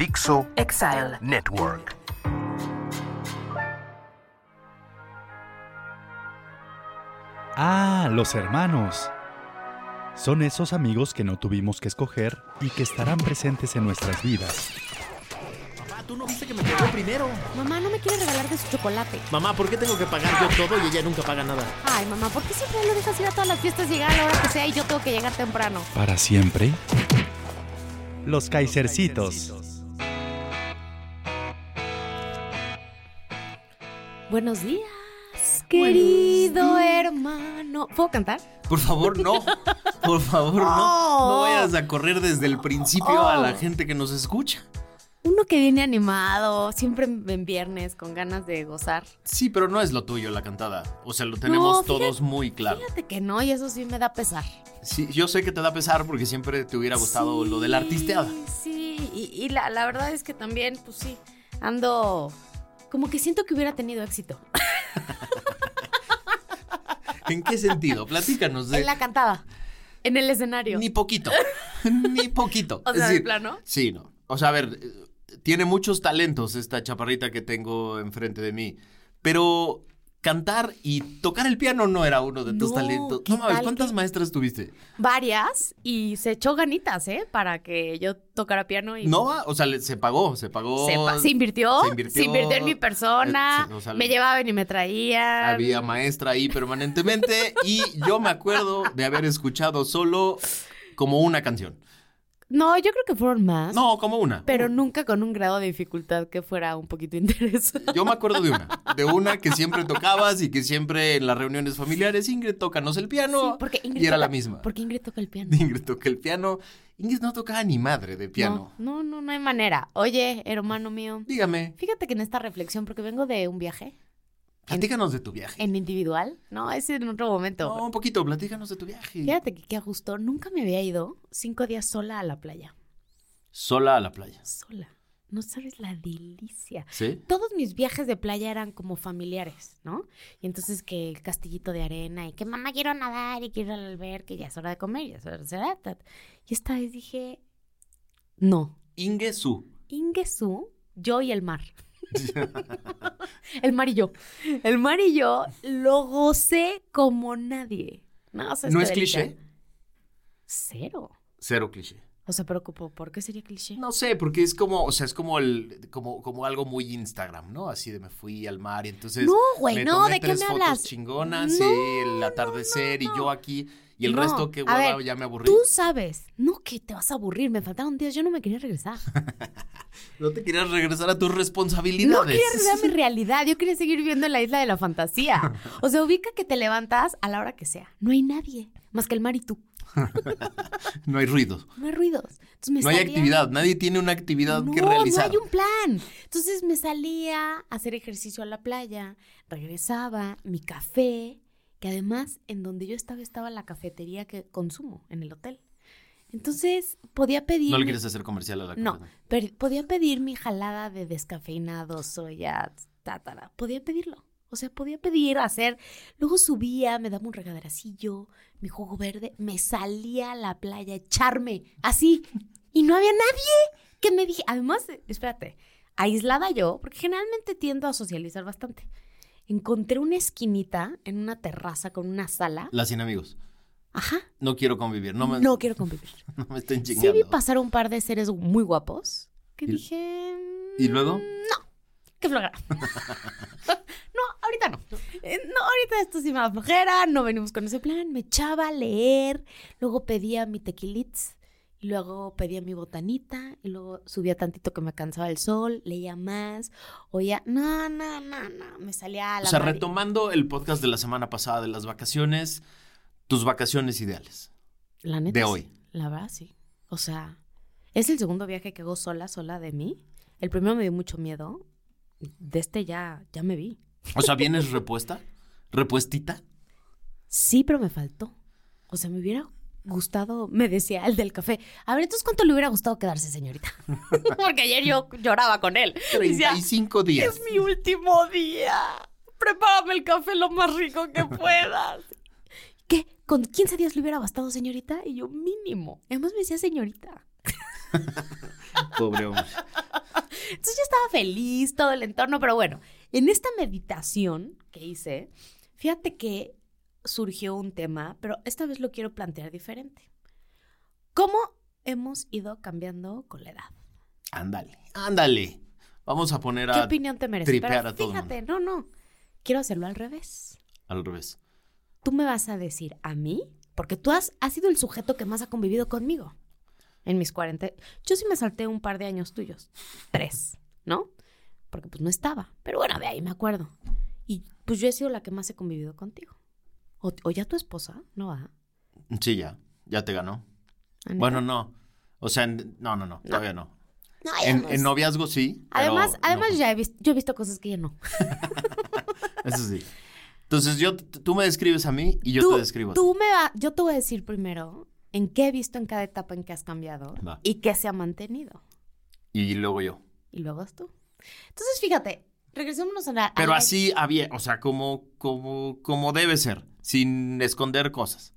Dixo Exile. Network. Ah, los hermanos. Son esos amigos que no tuvimos que escoger y que estarán presentes en nuestras vidas. Mamá, tú no viste que me pegó primero. Mamá no me quiere regalar de su chocolate. Mamá, ¿por qué tengo que pagar yo todo y ella nunca paga nada? Ay, mamá, ¿por qué siempre lo dejas ir a todas las fiestas y llegar a la hora que sea y yo tengo que llegar temprano? Para siempre. Los Kaisercitos. Buenos días, querido hermano. ¿Puedo cantar? Por favor, no. Por favor, no. No vayas a correr desde el principio a la gente que nos escucha. Uno que viene animado, siempre en viernes, con ganas de gozar. Sí, pero no es lo tuyo la cantada. O sea, lo tenemos No, fíjate- todos muy claro. Fíjate que no, y eso sí me da pesar. Sí, yo sé que te da pesar porque siempre te hubiera gustado lo de la artisteada. Sí, y, y la, la verdad es que también, pues sí, ando como que siento que hubiera tenido éxito. ¿En qué sentido? Platícanos de... En la cantada, en el escenario. Ni poquito. Ni poquito. O Es sea, ¿de decir, plano? Sí, no. O sea, a ver, eh, tiene muchos talentos esta chaparrita que tengo enfrente de mí. Pero cantar y tocar el piano no era uno de tus No, talentos. ¿qué No mames, ¿cuántas que- maestras tuviste? Varias, y se echó ganitas, ¿eh? Para que yo tocara piano y... No, o sea, se pagó, se pagó. Se, pa- se invirtió, Se invirtió. en mi persona, Eh, o sea, me llevaban y me traían. Había maestra ahí permanentemente y yo me acuerdo de haber escuchado solo como una canción. No, yo creo que fueron más. No, como una. Pero nunca con un grado de dificultad que fuera un poquito interesante. Yo me acuerdo de una, de una que siempre tocabas y que siempre en las reuniones familiares, Ingrid, tócanos el piano. Sí, porque Ingrid y era toca- la misma. Porque Ingrid toca el piano. Ingrid toca el piano. Ingrid no tocaba ni madre de piano. No, no, no, no hay manera. Oye, hermano mío, Dígame, fíjate que en esta reflexión, porque vengo de un viaje platícanos de tu viaje. en individual, no, es en otro momento. No, un poquito, platícanos de tu viaje. Fíjate que qué a gusto, nunca me había ido cinco días sola a la playa. Sola a la playa. Sola. No sabes la delicia. ¿Sí? Todos mis viajes de playa eran como familiares, ¿no? Y entonces que el castillito de arena y que mamá quiero nadar y quiero ir al albergue, ya es hora de comer, ya es hora de ta- Y esta vez dije, no, Inge Su. Ingesu, yo y el mar. el mar y yo. El mar y yo lo gocé como nadie. No, o sea, ¿No es cliché? Cero. Cero cliché. O sea, pero ¿por ¿por qué sería cliché? No sé, porque es como, o sea, es como el, como, como algo muy Instagram, ¿no? Así de me fui al mar y entonces. No, güey, me no, tomé ¿de qué me fotos hablas? chingonas, No, sí, el atardecer y yo aquí y el No, resto que ver, ya me aburrí. Tú sabes, no que te vas a aburrir, me faltaron días, yo no me quería regresar. No te querías regresar a tus No responsabilidades. quería regresar a mi realidad, yo quería seguir viviendo en la isla de la fantasía. O sea, ubica que te levantas a la hora que sea. No hay nadie, más que el mar y tú. no hay ruido. No hay ruidos. No hay actividad. Nadie tiene una actividad que No, realizar. No hay un plan. Entonces me salía a hacer ejercicio a la playa, regresaba, mi café, que además en donde yo estaba estaba la cafetería que consumo en el hotel. Entonces podía pedir. No le quieres hacer comercial a la No, comida. per- podía pedir mi jalada de descafeinado, soya, tátara. Podía pedirlo. O sea, podía pedir, hacer. Luego subía, me daba un regaderacillo, mi jugo verde, me salía a la playa, a echarme, así. Y no había nadie que me dije. Además, espérate, aislada yo, porque generalmente tiendo a socializar bastante. Encontré una esquinita en una terraza con una sala. La sin amigos. Ajá. No quiero convivir. No me, No quiero convivir. no me Sí chingando. vi pasar un par de seres muy guapos que ¿Y- dije... ¿Y luego? No, qué flojera. no, ahorita no. Eh, No, ahorita esto sí me da flojera, no venimos con ese plan. Me echaba a leer, luego pedía mi tequilitz, luego pedía mi botanita, y luego subía tantito que me cansaba el sol, leía más, oía, no, no, no, no, me salía a O la sea, mar- retomando el podcast de la semana pasada de las vacaciones, tus vacaciones ideales. La neta, de sí. hoy. La verdad, sí. O sea, es el segundo viaje que hago sola, sola de mí. El primero me dio mucho miedo. De este ya, ya me vi. O sea, ¿vienes repuesta? ¿Repuestita? Sí, pero me faltó. O sea, me hubiera gustado, me decía el del café. A ver, entonces, ¿cuánto le hubiera gustado quedarse, señorita? Porque ayer yo lloraba con él. Decía, 35 días. es mi último día. Prepárame el café lo más rico que puedas. ¿Qué? ¿Con 15 días le hubiera bastado, señorita? Y yo, mínimo. Además me decía señorita. Pobre hombre. Entonces yo estaba feliz, todo el entorno, pero bueno, en esta meditación que hice, fíjate que surgió un tema, pero esta vez lo quiero plantear diferente. ¿Cómo hemos ido cambiando con la edad? Ándale, ándale. Vamos a poner ¿Qué a opinión te merece? tripear Pero a todo fíjate, no, no. Quiero hacerlo al revés. al revés. Tú me vas a decir a mí, porque tú has, has sido el sujeto que más ha convivido conmigo en mis 40. Yo sí me salté un par de años tuyos. Tres, ¿no? Porque pues no estaba. Pero bueno, de ahí me acuerdo. Y pues yo he sido la que más he convivido contigo. O, o ya tu esposa, ¿no va? Sí, ya. Ya te ganó. ¿Ah, Bueno, no. O sea, en- no, no, no. Todavía no. En, noviazgo sí. pero Además, no. además ya he visto, yo he visto cosas que ya no. Eso sí. Entonces, yo, tú me describes a mí y yo tú, te describo a ti. tú me va, yo te voy a decir primero en qué he visto en cada etapa en que has cambiado Va. y qué se ha mantenido. Y luego yo. Y luego es tú. Entonces, fíjate, regresémonos a la... a Pero la- así había, o sea, como, como, como debe ser, sin esconder cosas.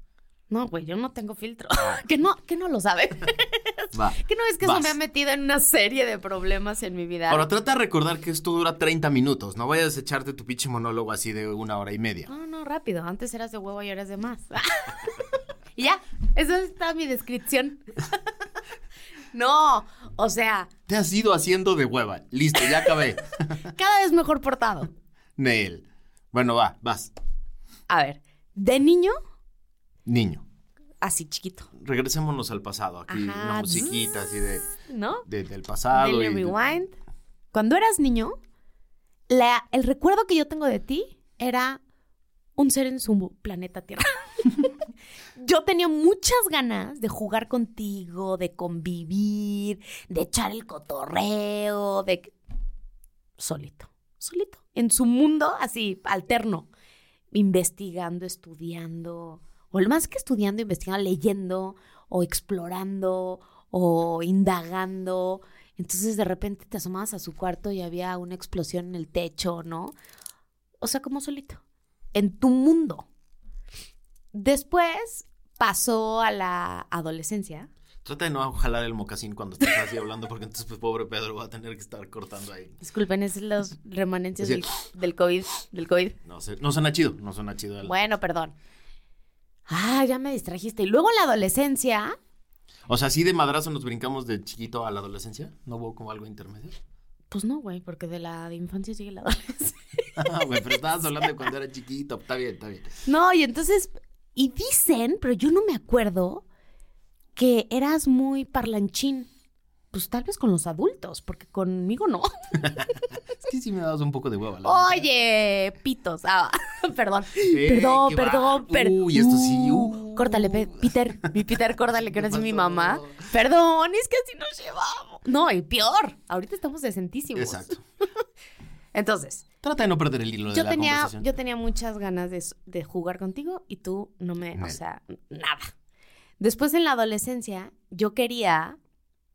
No, güey, yo no tengo filtro. que no, que no lo sabe. Va. que no es que eso Vas. me ha metido en una serie de problemas en mi vida. Ahora trata de recordar que esto dura 30 minutos. No vayas a echarte tu pinche monólogo así de una hora y media. No, no, rápido. Antes eras de huevo y ahora eres de más. y ya, esa está mi descripción. no, o sea, Te has ido haciendo de hueva. Listo, ya acabé. cada vez mejor portado. Nel. Bueno, va, vas. A ver, de niño, Niño. así chiquito, Regresémonos al pasado. Aquí Ajá, una musiquita así de, ¿no? de- del pasado. Y- Rewind. Cuando eras niño, la- el recuerdo que yo tengo de ti era un ser en su planeta Tierra. yo tenía muchas ganas de jugar contigo, de convivir, de echar el cotorreo, de... Solito, solito, en su mundo así, alterno, investigando, estudiando, o más que estudiando, investigando, leyendo, o explorando, o indagando. Entonces de repente te asomabas a su cuarto y había una explosión en el techo, ¿no? O sea, como solito, en tu mundo. Después pasó a la adolescencia. Trata de no jalar el mocasín cuando estás así hablando, porque entonces, pues, pobre Pedro va a tener que estar cortando ahí. Disculpen, es los remanencias del, del COVID, del COVID. No, sé, no suena chido, no suena chido. el- Bueno, perdón. Ah, ya me distrajiste. Y luego en la adolescencia, O sea, ¿sí de madrazo nos brincamos de chiquito a la adolescencia? ¿No hubo como algo intermedio? pues no, güey, porque de la infancia sigue la adolescencia. Ah, güey, pero estabas hablando de cuando era chiquito. Está bien, está bien. No, y entonces, y dicen, pero yo no me acuerdo, que eras muy parlanchín. Pues tal vez con los adultos, porque conmigo no. Es que sí me dabas un poco de hueva. la. Oye, pitos. Ah, perdón. Eh, perdón, perdón, perdón. Uy, esto sí, uh. Córtale, Pe- Peter. Mi Peter, córtale, que no es ¿Qué mi mamá. Perdón, es que así nos llevamos. No, y peor. Ahorita estamos decentísimos. Exacto. Entonces, Trata de no perder el hilo de yo la tenía, conversación. yo tenía muchas ganas de, de jugar contigo y tú no me, o sea, nada. Después en la adolescencia, yo quería.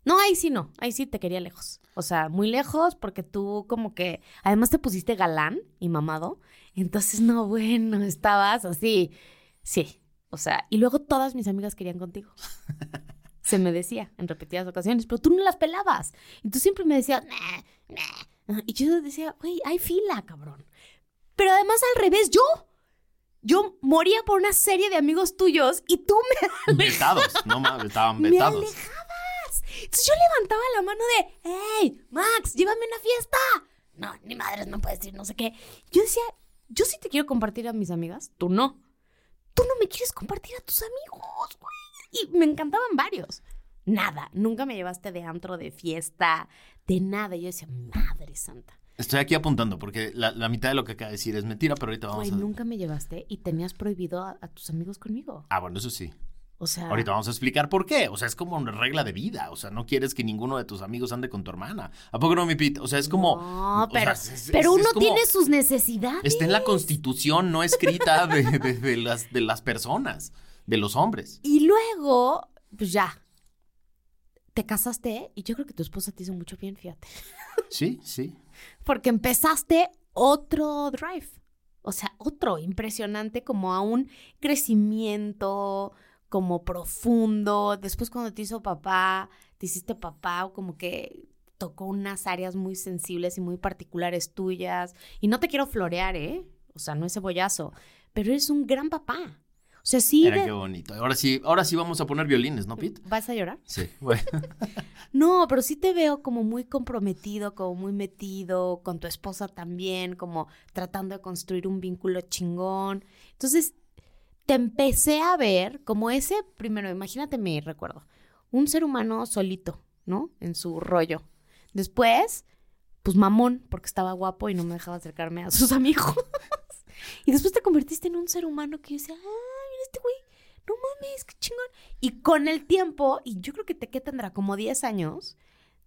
No, ahí sí no, ahí sí te quería lejos. O sea, muy lejos porque tú como que, además te pusiste galán y mamado. Entonces, no, bueno, estabas así. Sí, o sea, y luego todas mis amigas querían contigo. Se me decía en repetidas ocasiones, pero tú no las pelabas. Y tú siempre me decías, nah, nah. Y yo decía, güey, hay fila, cabrón. Pero además al revés, yo. Yo moría por una serie de amigos tuyos y tú me, Vetados, no mames, estaban me vetados. alejabas. Entonces yo levantaba la mano de, hey, Max, llévame a una fiesta. No, ni madres, no puedes ir, no sé qué. Yo decía, yo sí te quiero compartir a mis amigas, tú no. Tú no me quieres compartir a tus amigos, güey. Y me encantaban varios. Nada, nunca me llevaste de antro, de fiesta, de nada. Yo decía, madre santa. Estoy aquí apuntando porque la, la mitad de lo que acaba de decir es mentira, pero ahorita vamos Güey, a... nunca me llevaste y tenías prohibido a, a tus amigos conmigo. Ah, bueno, eso sí. O sea, Ahorita vamos a explicar por qué. O sea, es como una regla de vida. O sea, no quieres que ninguno de tus amigos ande con tu hermana. ¿A poco no, mi Pete? O sea, es como. No, o pero, sea, es- pero es- es uno como- tiene sus necesidades. Está en la constitución no escrita de, de- de las, de las personas, de los hombres. Y luego, pues ya. Te casaste y yo creo que tu esposa te hizo mucho bien, fíjate. Sí, sí. Porque empezaste otro drive. O sea, otro impresionante, como a un crecimiento, como profundo. Después, cuando te hizo papá, te hiciste papá, como que tocó unas áreas muy sensibles y muy particulares tuyas. Y no te quiero florear, ¿eh? O sea, no es cebollazo. Pero eres un gran papá. O sea, sí. De- qué bonito. Ahora sí, ahora sí vamos a poner violines, ¿no, Pete? ¿Vas a llorar? Sí. Bueno. No, pero sí te veo como muy comprometido, como muy metido, con tu esposa también, como tratando de construir un vínculo chingón. Entonces, te empecé a ver como ese, primero, imagínate mi recuerdo, un ser humano solito, ¿no? En su rollo. Después, pues mamón, porque estaba guapo y no me dejaba acercarme a sus amigos. y después te convertiste en un ser humano que yo decía, ah, mira este güey, no mames, qué chingón. Y con el tiempo, y yo creo que te que tendrá como 10 años,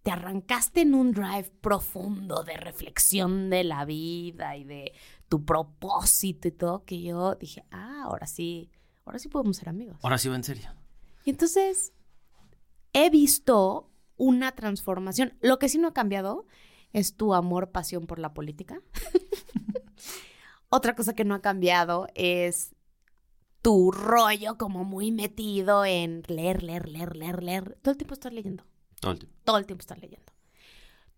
te arrancaste en un drive profundo de reflexión de la vida y de tu propósito y todo, que yo dije, ah, ahora sí, ahora sí podemos ser amigos. Ahora sí va en serio. Y entonces he visto una transformación. Lo que sí no ha cambiado es tu amor, pasión por la política. Otra cosa que no ha cambiado es tu rollo como muy metido en leer, leer, leer, leer, leer. Todo el tiempo estás leyendo. Todo el tiempo. Todo el tiempo estás leyendo.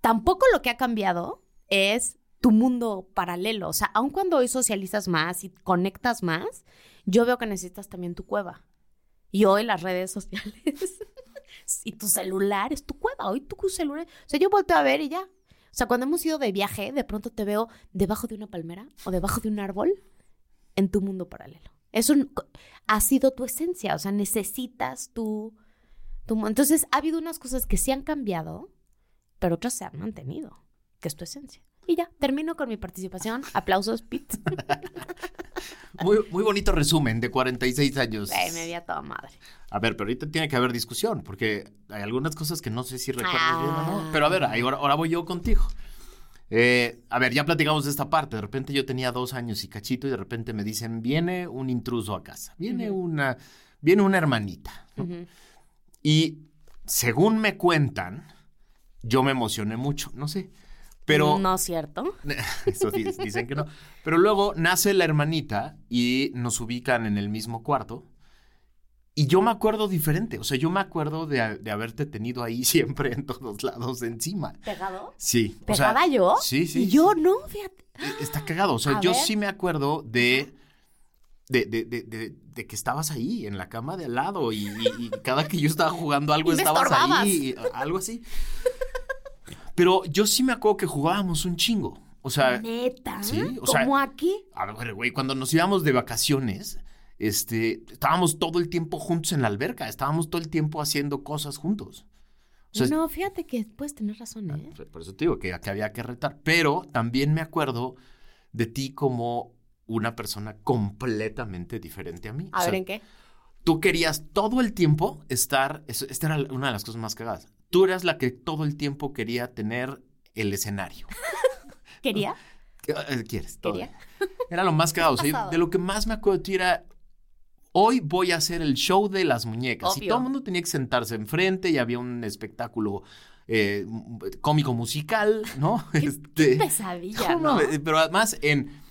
Tampoco lo que ha cambiado es tu mundo paralelo. O sea, aun cuando hoy socializas más y conectas más, yo veo que necesitas también tu cueva. Y hoy las redes sociales y tu celular es tu cueva. Hoy tu celular. O sea, yo volteo a ver y ya. O sea, cuando hemos ido de viaje, de pronto te veo debajo de una palmera o debajo de un árbol en tu mundo paralelo. Eso n- ha sido tu esencia. O sea, necesitas tu, tu. Entonces, ha habido unas cosas que sí han cambiado, pero otras se han mantenido, que es tu esencia. Y ya, termino con mi participación. Aplausos, Pete. Muy, muy bonito resumen de 46 años. Ay, me vi a toda madre. A ver, pero ahorita tiene que haber discusión, porque hay algunas cosas que no sé si recuerdas bien o Ah. no. Pero a ver, ahora, ahora voy yo contigo. Eh, a ver, ya platicamos de esta parte. De repente yo tenía dos años y cachito y de repente me dicen, viene un intruso a casa. Viene una, viene una hermanita. Y según me cuentan, yo me emocioné mucho, no sé. Pero No es cierto. eso di- dicen que no. Pero luego nace la hermanita y nos ubican en el mismo cuarto. Y yo me acuerdo diferente. O sea, yo me acuerdo de, de haberte tenido ahí siempre en todos lados encima. ¿Pegado? Sí. o sea, ¿Pegada yo? Sí, sí. Y yo no, fíjate. E- Está cagado. O sea, A yo ver. sí me acuerdo de. De, de, de, de- de que estabas ahí en la cama de al lado y, y- y cada que yo estaba jugando algo Y estabas ahí, algo así. Pero yo sí me acuerdo que jugábamos un chingo. O sea, Neta. sí, o sea- ¿Cómo aquí? a ver, güey, cuando nos íbamos de vacaciones, este, estábamos todo el tiempo juntos en la alberca, estábamos todo el tiempo haciendo cosas juntos. O sea, no, fíjate que puedes tener razón, ¿eh? por- eso te digo que, que había que retar. Pero también me acuerdo de ti como una persona completamente diferente a mí. A O sea, ver, ¿en qué? Tú querías todo el tiempo estar. eso- esta era una de las cosas más cagadas. Tú eras la que todo el tiempo quería tener el escenario. ¿Quería? ¿Qué eh, quieres? Todo. Quería. Era lo más cagado. O sea, yo- pasado? de lo que más me acuerdo de ti era. Hoy voy a hacer el show de las muñecas. Y todo el mundo tenía que sentarse enfrente y había un espectáculo eh, cómico musical, ¿no? Este, Pesadilla, no, ¿no? pero además en.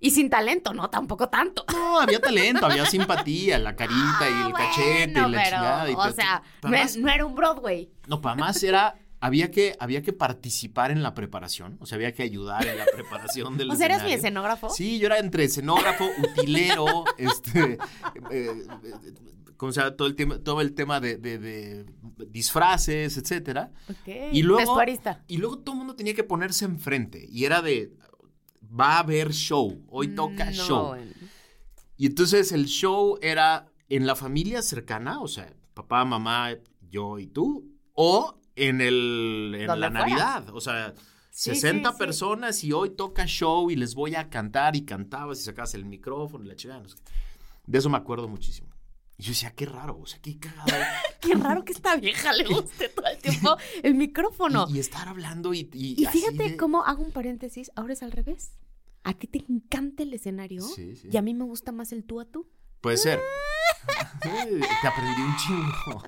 Y sin talento, ¿no? Tampoco tanto. No, había talento, había simpatía, la carita y Ah, el cachete y la pero, chingada. Y o sea, no, no era un Broadway. no, para más era. Había que, había que participar en la preparación, o sea, había que ayudar en la preparación del O sea, ¿eres mi escenógrafo? Sí, yo era entre escenógrafo, utilero, este, eh, ¿cómo se llama? Todo el tema, todo el tema de, de- de disfraces, etcétera. Ok. Y luego, Vestuarista. y luego todo el mundo tenía que ponerse enfrente y era de, va a haber show, hoy toca No, show. Y entonces el show era en la familia cercana, o sea, papá, mamá, yo y tú, o en el en la fuera. Navidad, o sea, Sí, 60 sí, sí. personas y hoy toca show y les voy a cantar y cantabas y sacabas el micrófono y la chingada. no sé qué. De eso me acuerdo muchísimo. Y yo decía, qué raro, o sea, qué cagado. Qué raro que esta vieja le guste todo el tiempo el micrófono. Y, y estar hablando y. Y, fíjate de- cómo hago un paréntesis, ahora es al revés. A ti te encanta el escenario Sí, sí. y a mí me gusta más el tú a tú. Puede ser. Te aprendí un chingo.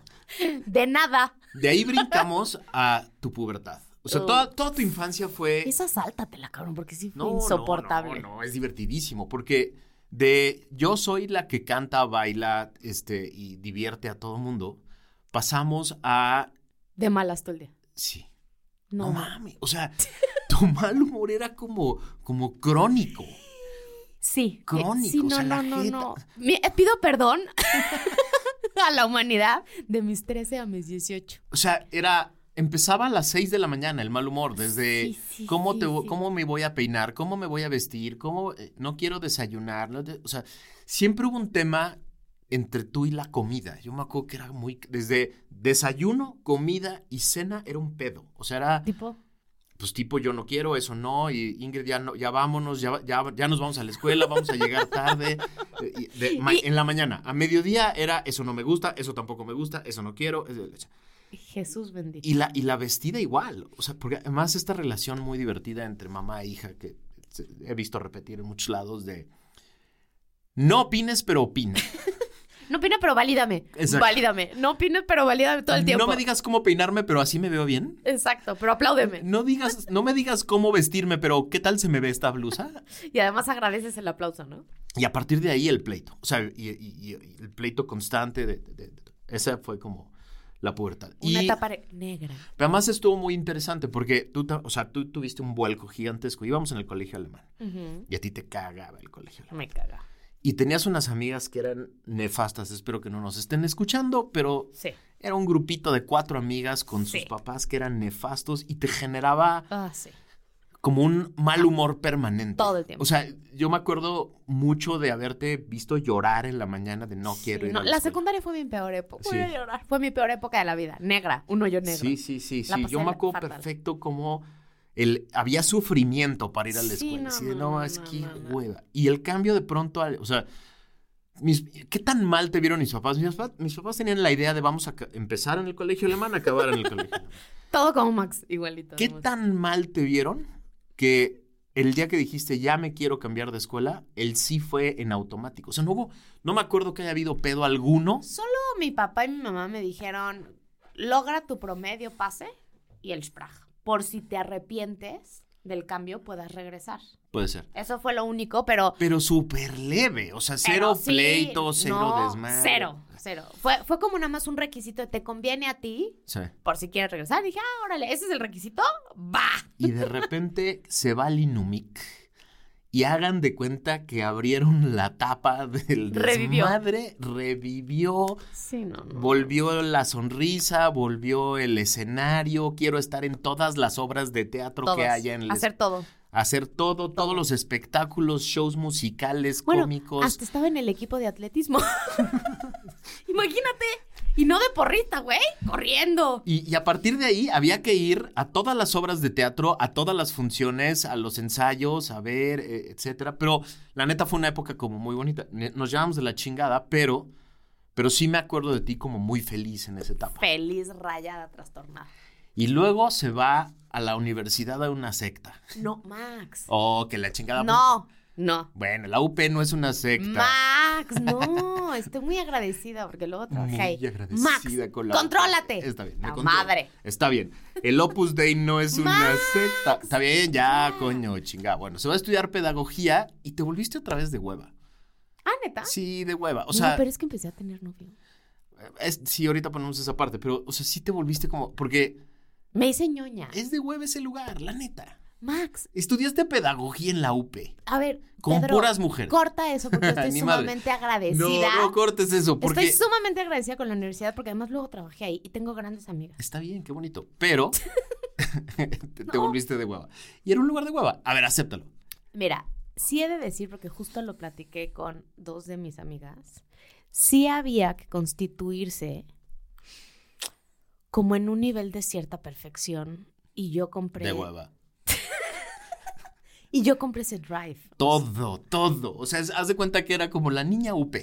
De nada. De ahí brincamos a tu pubertad. O sea, toda, toda tu infancia fue. Esa sáltatela, cabrón, porque sí fue No, no, insoportable. No, no, es divertidísimo. Porque de yo soy la que canta, baila este, y divierte a todo mundo, pasamos a. De malas todo el día. Sí. No, No, ma- mames. O sea, tu mal humor era como, como crónico. Sí. eh, Crónico, Sí, o no, sea, no, no, no. Eh, pido perdón a la humanidad de mis 13 a mis 18. O sea, era. Empezaba a las 6 de la mañana el mal humor, desde Sí, sí, cómo, sí, te, cómo me voy a peinar, cómo me voy a vestir, cómo eh, no quiero desayunar. no o sea, siempre hubo un tema entre tú y la comida. Yo me acuerdo que era muy. Desde desayuno, comida y cena era un pedo. O sea, era. Tipo, pues tipo yo no quiero, eso no, y Ingrid ya no, ya vámonos, ya, ya, ya nos vamos a la escuela, vamos a llegar tarde. de- ma- en la mañana, a mediodía era eso no me gusta, eso tampoco me gusta, eso no quiero. es- Jesús bendito. Y la, y la vestida igual, o sea, porque además esta relación muy divertida entre mamá e hija que he visto repetir en muchos lados de no opines, pero opina. No opines, pero valídame. Exacto. Valídame. No opines, pero valídame todo el tiempo. No me digas cómo peinarme, pero así me veo bien. Exacto, pero apláudeme. No digas, no me digas cómo vestirme, pero ¿qué tal se me ve esta blusa? Y además agradeces el aplauso, ¿no? Y a partir de ahí el pleito. O sea, y, y- y- y el pleito constante de, de- de- esa fue como la pubertad. Una y etapa negra. pero además estuvo muy interesante porque tú, o sea, tú tuviste un vuelco gigantesco. Íbamos en el colegio alemán y a ti te cagaba el colegio alemán. Me caga. Y tenías unas amigas que eran nefastas. Espero que no nos estén escuchando, pero Sí. era un grupito de cuatro amigas con sus papás que eran nefastos y te generaba Ah, sí. como un mal humor permanente. Todo el tiempo. O sea, yo me acuerdo mucho de haberte visto llorar en la mañana de no quiero ir no, a la, secundaria fue mi peor época. Voy a llorar. Fue mi peor época de la vida. Negra. Un hoyo negro. Sí, sí, sí, sí. Yo me acuerdo fatal. perfecto como el, había sufrimiento para ir a la Sí, escuela. no, de, no, no, es que hueva. Y el cambio de pronto, al- o sea, mis- ¿qué tan mal te vieron mis papás? Mis papás, mis papás tenían la idea de vamos a empezar en el colegio alemán, acabar en el colegio. Todo como Max, igualito. ¿Qué tan mal te vieron que el día que dijiste ya me quiero cambiar de escuela, el sí fue en automático? O sea, no hubo, no me acuerdo que haya habido pedo alguno. Solo mi papá y mi mamá me dijeron, logra tu promedio pase y el Sprach. Por si te arrepientes del cambio, puedas regresar. Puede ser. Eso fue lo único, pero... Pero súper leve, o sea, cero sí, pleito, cero no, desmadre. Cero, cero. Fue, fue como nada más un requisito, te conviene a ti Sí. por si quieres regresar. dije, ah, órale, ese es el requisito, va. Y de repente se va al Inumic y hagan de cuenta que abrieron la tapa del Revivió. desmadre, revivió, Sí, no, no. volvió la sonrisa, volvió el escenario, quiero estar en todas las obras de teatro Todos. que haya en el Hacer todo. hacer todo, todos los espectáculos, shows musicales, Bueno, cómicos. hasta estaba en el equipo de atletismo. Imagínate. Y no de porrita, güey. Corriendo. Y, y a partir de ahí había que ir a todas las obras de teatro, a todas las funciones, a los ensayos, a ver, eh, etcétera. Pero la neta fue una época como muy bonita. Nos llevamos de la chingada, pero, pero sí me acuerdo de ti como muy feliz en esa etapa. Feliz, rayada, trastornada. Y luego se va a la universidad a una secta. No, Max. Oh, que la chingada. No, no. Bueno, la UP no es una secta. Max, no. Estoy muy agradecida porque luego trabajé ahí. Muy agradecida Max, con la contrólate. Está bien. me madre. Está bien. El Opus Dei no es una Max. secta. Está bien, ya, coño, chinga. Bueno, se va a estudiar pedagogía y te volviste otra vez de hueva. Ah, neta. Sí, de hueva. O no, sea, pero es que empecé a tener novio. es- sí, ahorita ponemos esa parte, pero, o sea, sí te volviste como. Porque Me hice ñoña. es de hueva ese lugar, la neta. Max, Estudiaste pedagogía en la UP. a ver. Con Pedro, puras mujeres. Corta eso porque estoy sumamente agradecida. No, no cortes eso, porque. Estoy sumamente agradecida con la universidad porque además luego trabajé ahí y tengo grandes amigas. Está bien, qué bonito. Pero te, te volviste de hueva. Y era un lugar de hueva. A ver, acéptalo. Mira, sí he de decir, porque justo lo platiqué con dos de mis amigas, sí había que constituirse como en un nivel de cierta perfección y yo compré De hueva. Y yo compré ese drive. Todo, todo. O sea, es- haz de cuenta que era como la niña UP.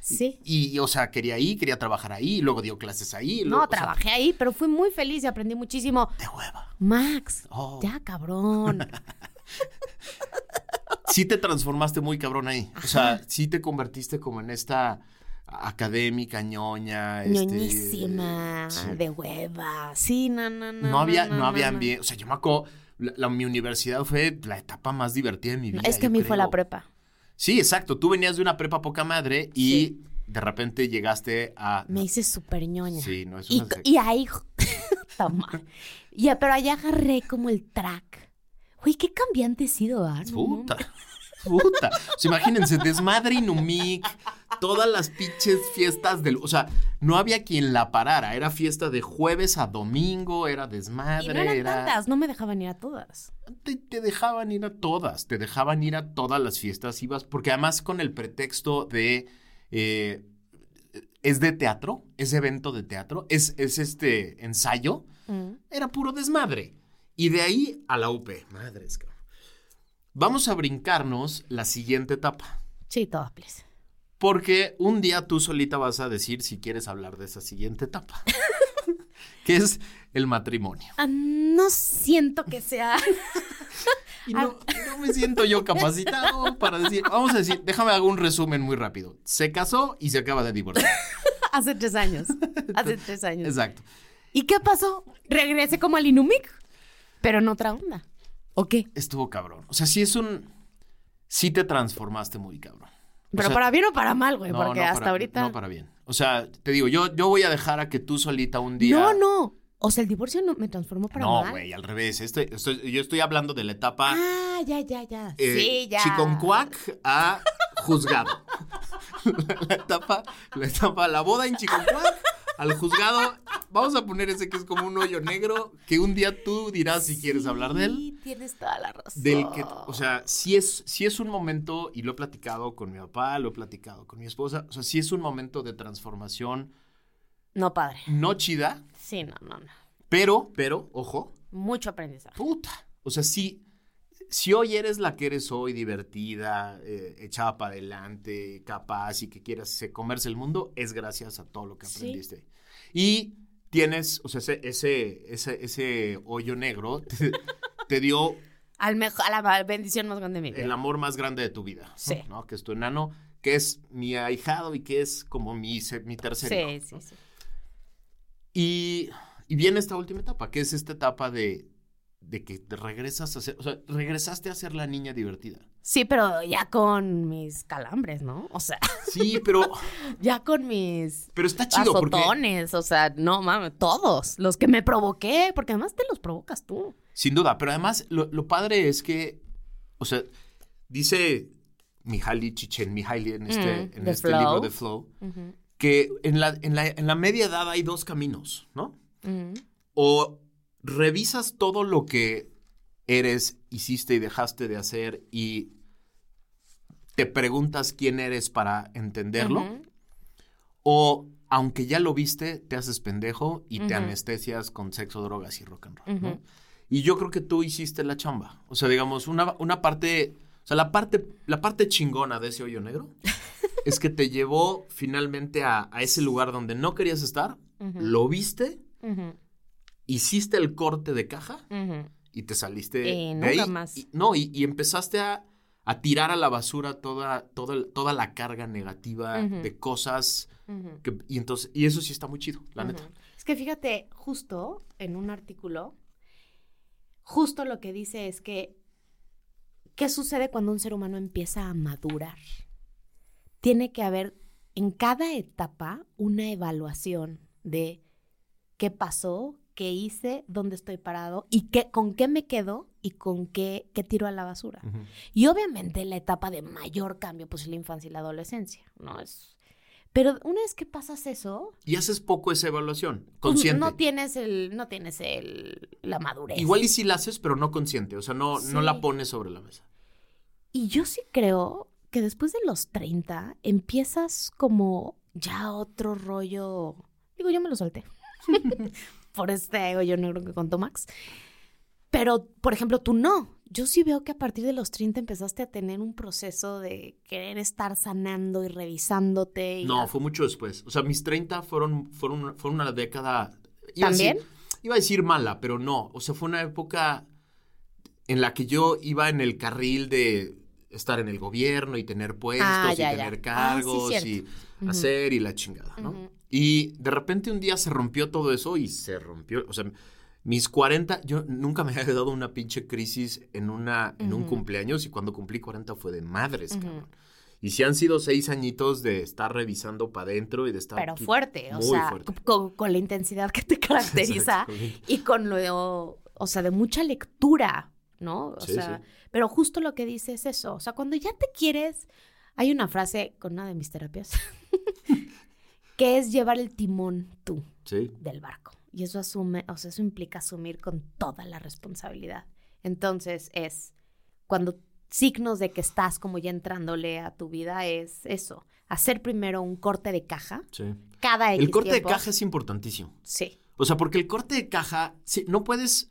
Sí. Y, y, o sea, quería ir, quería trabajar ahí, luego dio clases ahí. luego, No, sea, trabajé ahí, pero fui muy feliz y aprendí muchísimo. de hueva. Max, Oh. ya cabrón. Sí te transformaste muy cabrón ahí. O sea, sí te convertiste como en esta académica, ñoña. este, Ñoñísima, sí. de hueva. Sí, no, no, no. No había, no, no, había no. ambiente. O sea, yo me acuerdo, la, la- mi universidad fue la etapa más divertida de mi vida. Es que a mí fue la prepa. Sí, exacto. Tú venías de una prepa poca madre y Sí. de repente llegaste a. Me hice súper ñoña. Sí, no, es Y, una sec- y ahí, toma. Ya, pero allá agarré como el track. Güey, qué cambiante he sido, ¿ah? No, Puta. Puta. O sea, imagínense, desmadre y Numic, todas las pinches fiestas del. O sea, no había quien la parara. Era fiesta de jueves a domingo, era desmadre. Y no eran era... tantas, no me dejaban ir a todas. Te, te dejaban ir a todas, te dejaban ir a todas las fiestas, ibas, porque además con el pretexto de. eh, es de teatro, es evento de teatro, es, es este ensayo, Mm. era puro desmadre. Y de ahí a la UP. Madres, cabrón. Vamos a brincarnos la siguiente etapa. Sí, todas, please. Porque un día tú solita vas a decir si quieres hablar de esa siguiente etapa. que es el matrimonio. Ah, no siento que sea. Y no, no me siento yo capacitado para decir, vamos a decir, déjame hago un resumen muy rápido. Se casó y se acaba de divorciar. Hace tres años. Hace tres años. Exacto. ¿Y qué pasó? Regresé como al Inumic, pero en otra onda. ¿O qué? Estuvo cabrón. O sea, sí es un... Sí te transformaste muy cabrón. O Pero sea, para bien o para mal, güey, no, porque no hasta para- ahorita. No para bien. O sea, te digo, yo, yo voy a dejar a que tú solita un día... No, no. O sea, el divorcio no me transformó para No, mal. güey, al revés. Este- estoy- yo estoy hablando de la etapa... Ah, ya, ya, ya. eh, sí, ya. Chiconcuac a juzgado. la, la etapa, la etapa, la boda en Chiconcuac al juzgado. Vamos a poner ese que es como un hoyo negro, que un día tú dirás si quieres hablar de él. Sí, tienes toda la razón. Del que, o sea, sí es, sí es un momento, y lo he platicado con mi papá, lo he platicado con mi esposa, o sea, sí es un momento de transformación No, padre. no chida, Sí, no, no, no. pero, pero, ojo, Mucho aprendizaje. puta. O sea, sí, si hoy eres la que eres hoy, divertida, eh, echada para adelante, capaz y que quieras eh, comerse el mundo, es gracias a todo lo que Sí. Y tienes, o sea, ese, ese, ese, ese hoyo negro te, te dio Al mejor, a la bendición más grande de mi vida. el amor más grande de tu vida, Sí. ¿no? Que es tu enano, que es mi ahijado y que es como mi, mi tercer hijo, Sí, ¿no? sí, sí. Y, y viene esta última etapa, que es esta etapa de, de que te regresas a ser, o sea, regresaste a ser la niña divertida. Sí, pero ya con mis calambres, ¿no? O sea, Sí, pero, ya con mis pero está chido porque... o sea, no mames, todos los que me provoqué, porque además te los provocas tú. Sin duda, pero además lo, lo padre es que, o sea, dice Mihaly Csikszentmihalyi en este, Mm, en The este Flow. libro de Flow, que en la, en, la, en la media edad hay dos caminos, ¿no? O revisas todo lo que eres, hiciste y dejaste de hacer y te preguntas quién eres para entenderlo. O aunque ya lo viste, te haces pendejo y te anestesias con sexo, drogas y rock and roll. Y yo creo que tú hiciste la chamba. O sea, digamos, una, una parte, o sea, la parte, la parte chingona de ese hoyo negro es que te llevó finalmente a, a ese lugar donde no querías estar, lo viste. Hiciste el corte de caja y te saliste de nunca ahí. más. Y- no, y, y empezaste a, a tirar a la basura toda, toda, toda la carga negativa de cosas. Que- y entonces, y eso sí está muy chido, la neta. Es que fíjate, justo en un artículo, justo lo que dice es que, ¿qué sucede cuando un ser humano empieza a madurar? Tiene que haber en cada etapa una evaluación de qué pasó, qué hice, dónde estoy parado y qué, con qué me quedo y con qué, qué tiro a la basura. Y obviamente la etapa de mayor cambio, pues es la infancia y la adolescencia, ¿no? Es... Pero una vez que pasas eso, Y haces poco esa evaluación, pues, consciente. no tienes el, no tienes el, la madurez. Igual y sí la haces, pero no consciente. O sea, no, no la pones sobre la mesa. Y yo sí creo que después de los 30 empiezas como ya otro rollo. Digo, yo me lo solté. Por este hoyo negro que contó Max. Pero, por ejemplo, tú no. yo sí veo que a partir de los 30 empezaste a tener un proceso de querer estar sanando y revisándote. Y No, a- fue mucho después. O sea, mis 30 fueron, fueron, fueron una década. iba a ¿También? decir- iba a decir mala, pero no. O sea, fue una época en la que yo iba en el carril de estar en el gobierno y tener puestos Ah, y ya. tener Ah, sí, cargos y hacer y la chingada, ¿no? Y de repente un día se rompió todo eso y se rompió, o sea, mis 40, yo nunca me había dado una pinche crisis en, una, en un cumpleaños y cuando cumplí 40 fue de madres, Ujú. cabrón. Y si han sido seis añitos de estar revisando para adentro y de estar... Pero fuerte, o sea, fuerte. Con, con la intensidad que te caracteriza y con lo, o sea, de mucha lectura, ¿no? O Sí, sea, sí. pero justo lo que dice es eso, o sea, cuando ya te quieres, hay una frase con una de mis terapias que es llevar el timón tú Sí. del barco. Y eso asume, o sea, eso implica asumir con toda la responsabilidad. Entonces es cuando signos de que estás como ya entrándole a tu vida es eso, hacer primero un corte de caja Sí. cada X El corte tiempo. de caja es importantísimo. Sí, O sea, porque el corte de caja, sí, no puedes,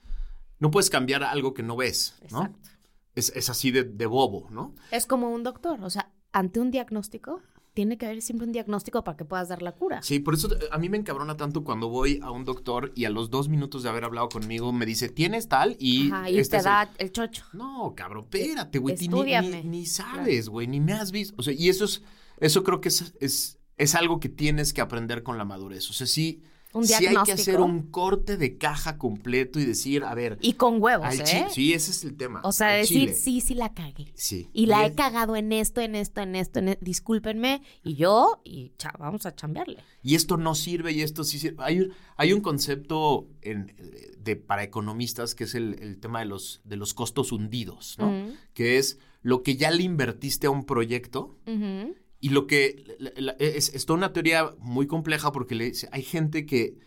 no puedes cambiar algo que no ves, ¿no? exacto. Es, es así de, de bobo, ¿no? Es como un doctor, o sea, ante un diagnóstico tiene que haber siempre un diagnóstico para que puedas dar la cura. Sí, por eso eh, a mí me encabrona tanto cuando voy a un doctor y a los dos minutos de haber hablado conmigo me dice, ¿tienes tal? Y, Ajá, y este te el- da el chocho. No, cabrón, espérate, güey. ni- ni sabes, güey, ni me has visto. O sea, y eso es, eso creo que es, es, es algo que tienes que aprender con la madurez. O sea, sí, Un sí hay que hacer un corte de caja completo y decir, a ver, Y con huevos, al ¿eh? sí, ese es el tema. O sea, decir, chile. sí, sí la cagué. Sí. Y la he es- cagado en esto, en esto, en esto, en e- discúlpenme. Y yo, y cha, vamos a chambearle. y esto no sirve y esto sí sirve. Hay, un- hay un concepto en- de, para economistas que es el, el tema de los, de los costos hundidos, ¿no? Que es lo que ya le invertiste a un proyecto Ujú. Y lo que la- la- es, es toda una teoría muy compleja porque le dice, hay gente que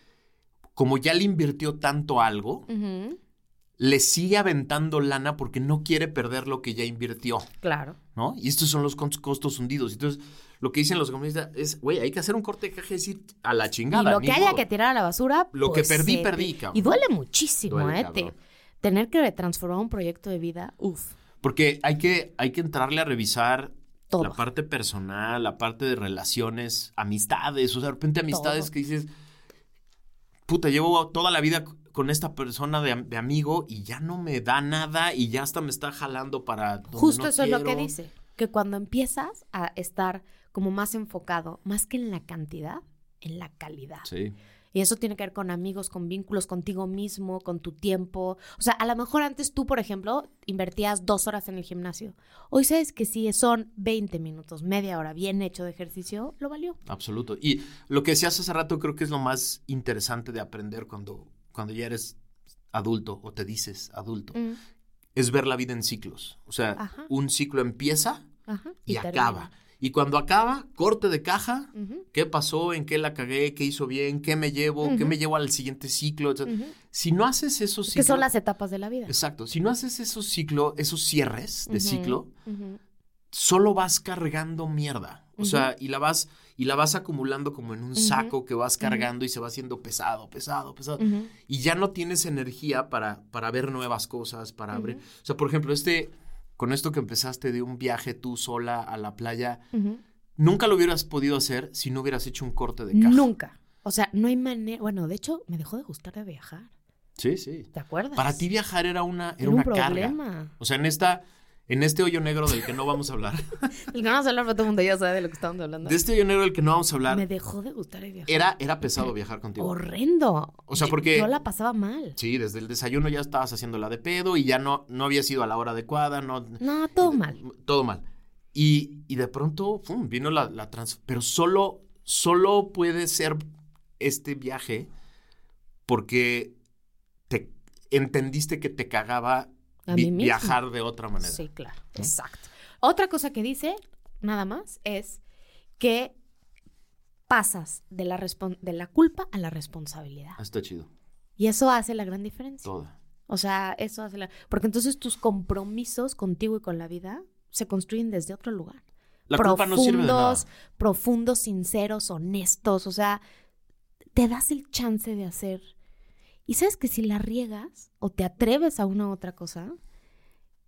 como ya le invirtió tanto algo, le sigue aventando lana porque no quiere perder lo que ya invirtió, Claro. ¿no? Y estos son los costos hundidos. Entonces, lo que dicen los economistas es, güey, hay que hacer un corte de caja y decir a la chingada. y lo que haya modo. que tirar a la basura. Lo que pues, perdí, se- perdí, cabrón. Y duele muchísimo, Duele, ¿eh? Te- tener que transformar un proyecto de vida, uff. Porque hay que, hay que entrarle a revisar Todo. la parte personal, la parte de relaciones, amistades. O sea, de repente amistades Todo. que dices, puta, llevo toda la vida con esta persona de, am- de amigo y ya no me da nada y ya hasta me está jalando para... donde Justo no eso es lo que dice. Que cuando empiezas a estar como más enfocado, más que en la cantidad, en la calidad. Sí. Y eso tiene que ver con amigos, con vínculos contigo mismo, con tu tiempo. O sea, a lo mejor antes tú, por ejemplo, invertías dos horas en el gimnasio. Hoy sabes que si son 20 minutos, media hora bien hecho de ejercicio, lo valió. Absoluto. Y lo que decías hace rato creo que es lo más interesante de aprender cuando, cuando ya eres adulto o te dices adulto. Mm, Es ver la vida en ciclos. O sea, Ajá. un ciclo empieza Ajá. y, acaba. Y cuando acaba, corte de caja, ¿qué pasó? ¿En qué la cagué? ¿Qué hizo bien? ¿Qué me llevo? ¿Qué me llevo al siguiente ciclo? Si no haces esos Que ciclos... son las etapas de la vida. Exacto. Si no haces esos ciclos, esos cierres de ciclo, solo vas cargando mierda. O sea, y la vas, y la vas acumulando como en un saco que vas cargando y se va haciendo pesado, pesado, pesado. Y ya no tienes energía para, para ver nuevas cosas, para abrir. O sea, por ejemplo, este, con esto que empezaste de un viaje tú sola a la playa, nunca lo hubieras podido hacer si no hubieras hecho un corte de caja. Nunca. O sea, no hay manera. Bueno, de hecho, me dejó de gustar de viajar. Sí, sí. ¿Te acuerdas? Para ti viajar era una, era Era un una carga. problema. O sea, en esta, en este hoyo negro del que no vamos a hablar, El que no vamos a hablar, pero todo el mundo ya sabe de lo que estamos hablando. de este hoyo negro del que no vamos a hablar, Me dejó de gustar el viajar. era, era pesado viajar contigo. horrendo. O sea, porque- Yo la pasaba mal. Sí, desde el desayuno ya estabas haciendo la de pedo y ya no, no había sido a la hora adecuada, no. No, todo mal. Todo mal. Y, y de pronto, ¡fum! vino la, la trans... Pero solo, solo puede ser este viaje porque te entendiste que te cagaba A mí viajar de otra manera. Sí, claro. Exacto. Otra cosa que dice, nada más, es que pasas de la, de la culpa a la responsabilidad. Ah, Está chido. Y eso hace la gran diferencia. Toda. O sea, eso hace la... Porque entonces tus compromisos contigo y con la vida se construyen desde otro lugar. La culpa no sirve de nada. profundos, profundos, sinceros, honestos. O sea, te das el chance de hacer. Y sabes que si la riegas o te atreves a una u otra cosa,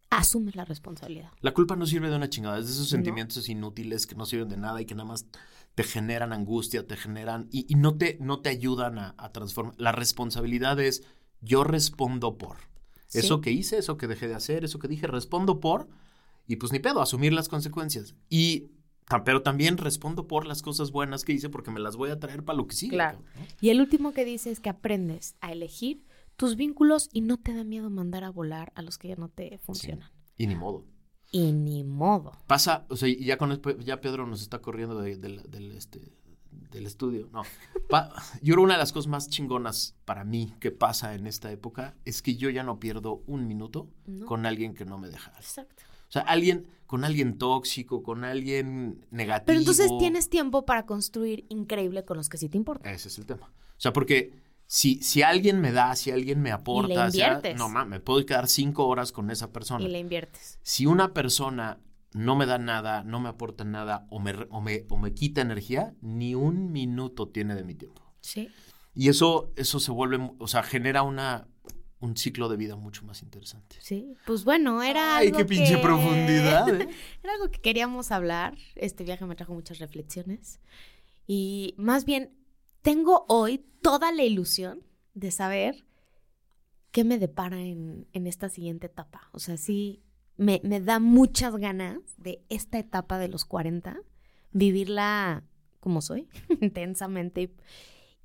asumes la responsabilidad. La culpa no sirve de una chingada, es de esos sentimientos inútiles que no sirven de nada y que nada más te generan angustia, te generan y, y no, te, no te ayudan a, a transformar. La responsabilidad es yo respondo por. Sí. Eso que hice, eso que dejé de hacer, eso que dije, respondo por y pues ni pedo, asumir las consecuencias. Y pero también respondo por las cosas buenas que hice porque me las voy a traer para lo que sigue. Claro. cabrón, ¿no? Y el último que dice es que aprendes a elegir tus vínculos y no te da miedo mandar a volar a los que ya no te funcionan. Y ni modo. Y ni modo. Pasa, o sea, ya con ya Pedro nos está corriendo de- del- del, este, del estudio. No. Pa- yo creo una de las cosas más chingonas para mí que pasa en esta época es que yo ya no pierdo un minuto No. con alguien que no me deja. Exacto. O sea, alguien, con alguien tóxico, con alguien negativo. Pero entonces tienes tiempo para construir increíble con los que sí te importan. Ese es el tema. O sea, porque si, si alguien me da, si alguien me aporta, a- inviertes. no mames, me puedo quedar cinco horas con esa persona. Y le inviertes. Si una persona no me da nada, no me aporta nada o me, o me, o me quita energía, ni un minuto tiene de mi tiempo. Sí. Y eso, eso se vuelve, o sea, genera una, un ciclo de vida mucho más interesante. Sí. Pues bueno, era Ay, algo qué pinche que- profundidad, ¿eh? Era algo que queríamos hablar. Este viaje me trajo muchas reflexiones. Y más bien, tengo hoy toda la ilusión de saber qué me depara en, en esta siguiente etapa. O sea, sí, me, me da muchas ganas de esta etapa de los 40, vivirla como soy, intensamente, y,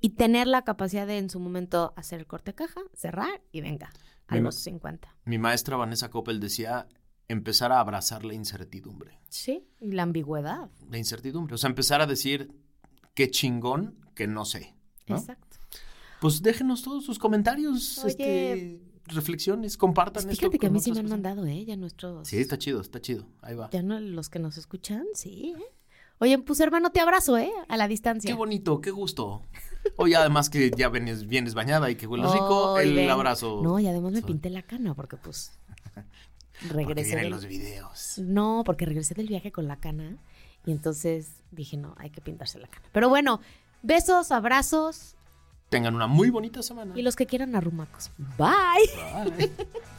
y tener la capacidad de en su momento hacer el corte caja, cerrar y venga, a Mi los 50. Mi maestra Vanessa Coppel decía empezar a abrazar la incertidumbre. Sí, y la ambigüedad. La incertidumbre. O sea, empezar a decir qué chingón que no sé. ¿no? Exacto. Pues déjenos todos sus comentarios, Oye. este, reflexiones, compartan Pues esto fíjate que a mí sí me han mandado, ¿eh? Ya nuestros... Sí, está chido, está chido. Ahí va. Ya no los que nos escuchan, sí, ¿eh? Oye, pues hermano, te abrazo, ¿eh? A la distancia. Qué bonito, qué gusto. Oye, además que ya vienes, vienes bañada y que hueles rico, el ven. abrazo. No, y además me pinté la cana porque pues Porque regresé del... los videos. No, porque regresé del viaje con la cana y entonces dije, no, hay que pintarse la cana. Pero bueno, besos, abrazos Tengan una muy bonita semana. y los que quieran arrumacos. Bye. Bye.